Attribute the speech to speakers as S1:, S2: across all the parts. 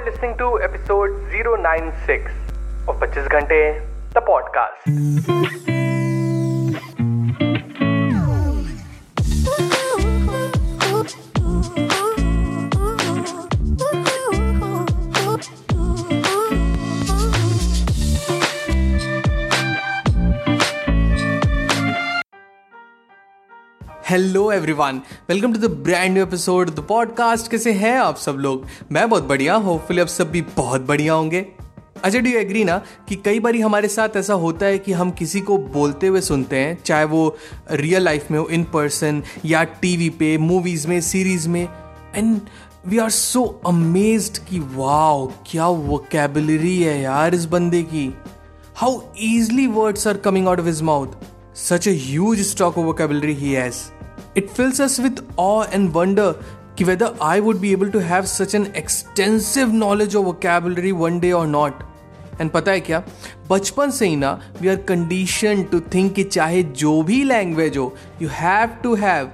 S1: are listening to episode 096 of 25 Ghante, the podcast.
S2: Hello everyone welcome to the brand new episode the podcast कैसे हैं आप सब लोग? मैं बहुत बढ़िया होपफुली आप सब भी बहुत बढ़िया होंगे। अच्छा डू एग्री ना कि कई बार हमारे साथ ऐसा होता है कि हम किसी को बोलते हुए सुनते हैं, चाहे वो रियल लाइफ में हो इन पर्सन या टीवी पे मूवीज़ में सीरीज़ में and we are so amazed कि वाओ क्या वोकेबलरी है यार इस बंदे की. How easily words are coming out of his mouth such a huge stock of vocabulary he has. It fills us with awe and wonder कि whether I would be able to have such an extensive knowledge of vocabulary one day or not. And पता है क्या बचपन से ही ना we are condition to think कि चाहे जो भी लैंग्वेज हो you have to have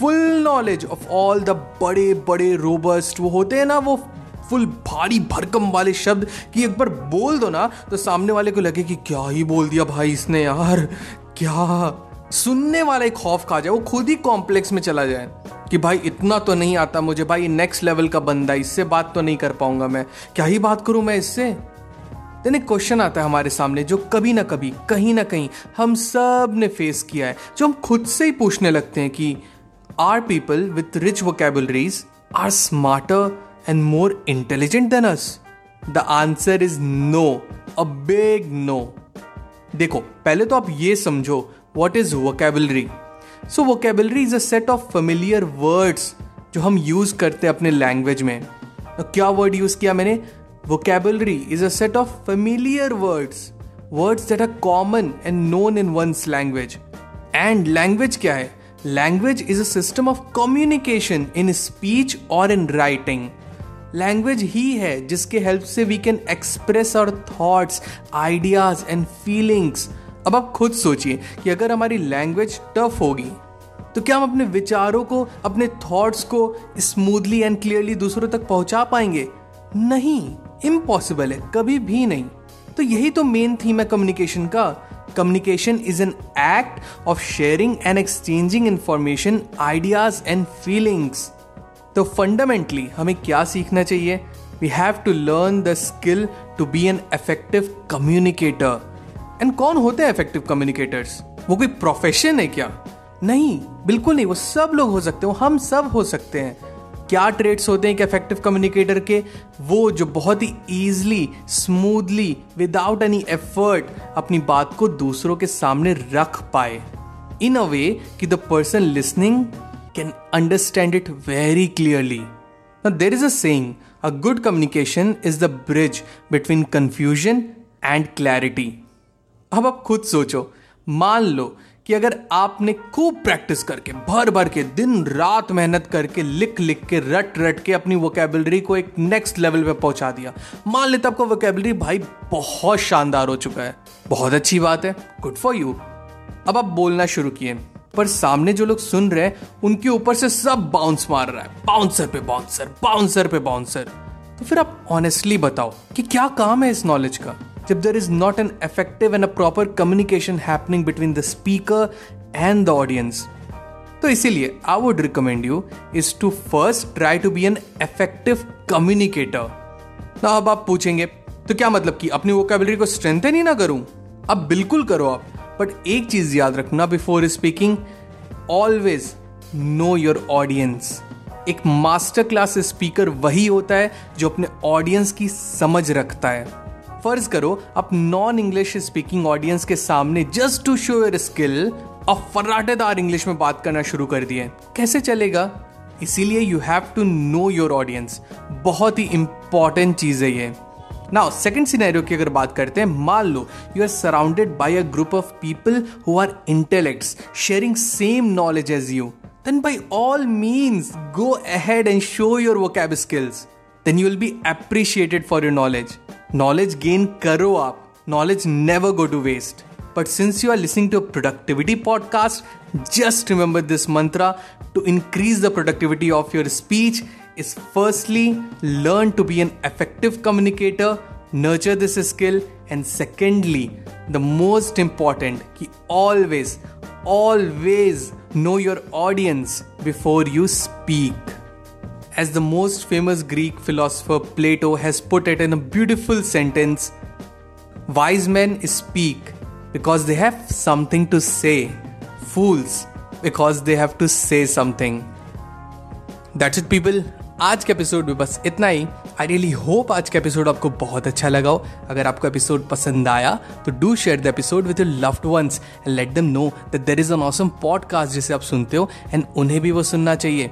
S2: full knowledge of all the बड़े बड़े रोबस्ट वो होते हैं ना, वो फुल भारी भरकम वाले शब्द कि एक बार बोल दो ना तो सामने वाले को लगे कि क्या ही बोल दिया भाई इसने यार, क्या सुनने वाला एक खौफ खा जाए, वो खुद ही कॉम्प्लेक्स में चला जाए कि भाई इतना तो नहीं आता मुझे, भाई नेक्स्ट लेवल का बंदा इससे बात तो नहीं कर पाऊँगा मैं। क्या ही बात करूँ मैं इससे? एक क्वेश्चन आता है हमारे सामने, जो कभी ना कभी, कहीं ना कहीं हम सबने फेस किया है, जो हम खुद से ही पूछने लगते हैं कि are people with rich vocabularies are smarter and more intelligent than us the answer is no a big no देखो, पहले तो आप ये समझो what is vocabulary so vocabulary is a set of familiar words जो हम यूज़ करते हैं अपने लैंग्वेज में। तो क्या वर्ड यूज़ किया मैंने? Vocabulary is a set of familiar words words that are common and known in one's language and language क्या है? Language is a system of communication in speech और इन राइटिंग लैंग्वेज ही है जिसके help से we can express our thoughts ideas and feelings अब आप खुद सोचिए कि अगर हमारी लैंग्वेज टफ होगी तो क्या हम अपने विचारों को, अपने थॉट्स को स्मूथली एंड क्लियरली दूसरों तक पहुँचा पाएँगे? नहीं इम्पॉसिबल है, कभी भी नहीं। तो यही तो मेन थीम है कम्युनिकेशन का। Communication is an act of sharing and exchanging information ideas and feelings तो फंडामेंटली हमें क्या सीखना चाहिए? We have to learn the skill to be an effective communicator and कौन होते हैं इफ़ेक्टिव कम्युनिकेटर्स वो कोई प्रोफेशन है क्या? नहीं, बिल्कुल नहीं। वो सब लोग हो सकते हैं। हम सब हो सकते हैं। क्या ट्रेड्स होते हैं कि इफ़ेक्टिव कम्युनिकेटर के? वो जो बहुत ही easily smoothly without any effort अपनी बात को दूसरों के सामने रख पाए। इन अ वे कि the person listening can understand it very clearly there is a saying, a good communication is the bridge between confusion and clarity. अब आप खुद सोचो, मान लो कि अगर आपने खूब प्रैक्टिस करके भर भर के, दिन, रात मेहनत करके लिख लिख के रट रट के अपनी वोकेबलरी को एक नेक्स्ट लेवल पे पहुँचा दिया। मान लेते आपका वोकेबलरी भाई बहुत शानदार हो चुका है। बहुत अच्छी बात है। गुड फॉर यू अब आप बोलना शुरू किए, पर सामने जो लोग सुन रहे हैं, उनके ऊपर से सब बाउंस मार रहा है। बाउंसर पे बाउंसर बाउंसर पे बाउंसर तो फिर आप ऑनेस्टली बताओ कि क्या काम है इस नॉलेज का? जब there is not an effective and a proper communication happening between the speaker and the audience तो इसीलिए I would recommend you is to first try to be an effective communicator ना अब आप पूछेंगे तो क्या मतलब कि अपनी वोकेबलरी को स्ट्रेंथन ही ना करूँ? अब बिल्कुल करो आप बट एक चीज़ याद रखना before speaking always know your audience एक मास्टर क्लास स्पीकर वही होता है जो अपने ऑडियंस की समझ रखता है। फ़र्ज़ करो आप नॉन इंग्लिश स्पीकिंग ऑडियंस के सामने just to show your skill और फर्राटेदार इंग्लिश में बात करना शुरू कर दिए। कैसे चलेगा? इसीलिए you have to know your audience बहुत ही इंपॉर्टेंट चीज़ है ये। नाउ सेकंड सिनेरियो की अगर बात करते हैं, मान लो you are surrounded by a group of people who are intellects sharing same knowledge as you then by all means, go ahead and show your vocab skills. Then you will be appreciated for your knowledge. Knowledge gain karo aap. Knowledge never go to waste. But since you are listening to a productivity podcast just remember this mantra. To increase the productivity of your speech is firstly learn to be an effective communicator, nurture this skill, and secondly, the most important, ki always, always know your audience before you speak As the most famous Greek philosopher Plato has put it in a beautiful sentence, wise men speak because they have something to say, fools because they have to say something. That's it, people. आज के episode में बस इतना ही I really hope आज का episode आपको बहुत अच्छा लगा हो अगर आपको एपिसोड पसंद आया तो do share the episode with your loved ones and let them know that there is an awesome podcast जिसे आप सुनते हो एंड उन्हें भी वो सुनना चाहिए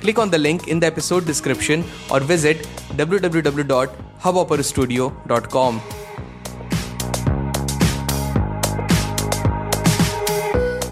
S2: Click on the link in the episode description or visit www.hubhopperstudio.com.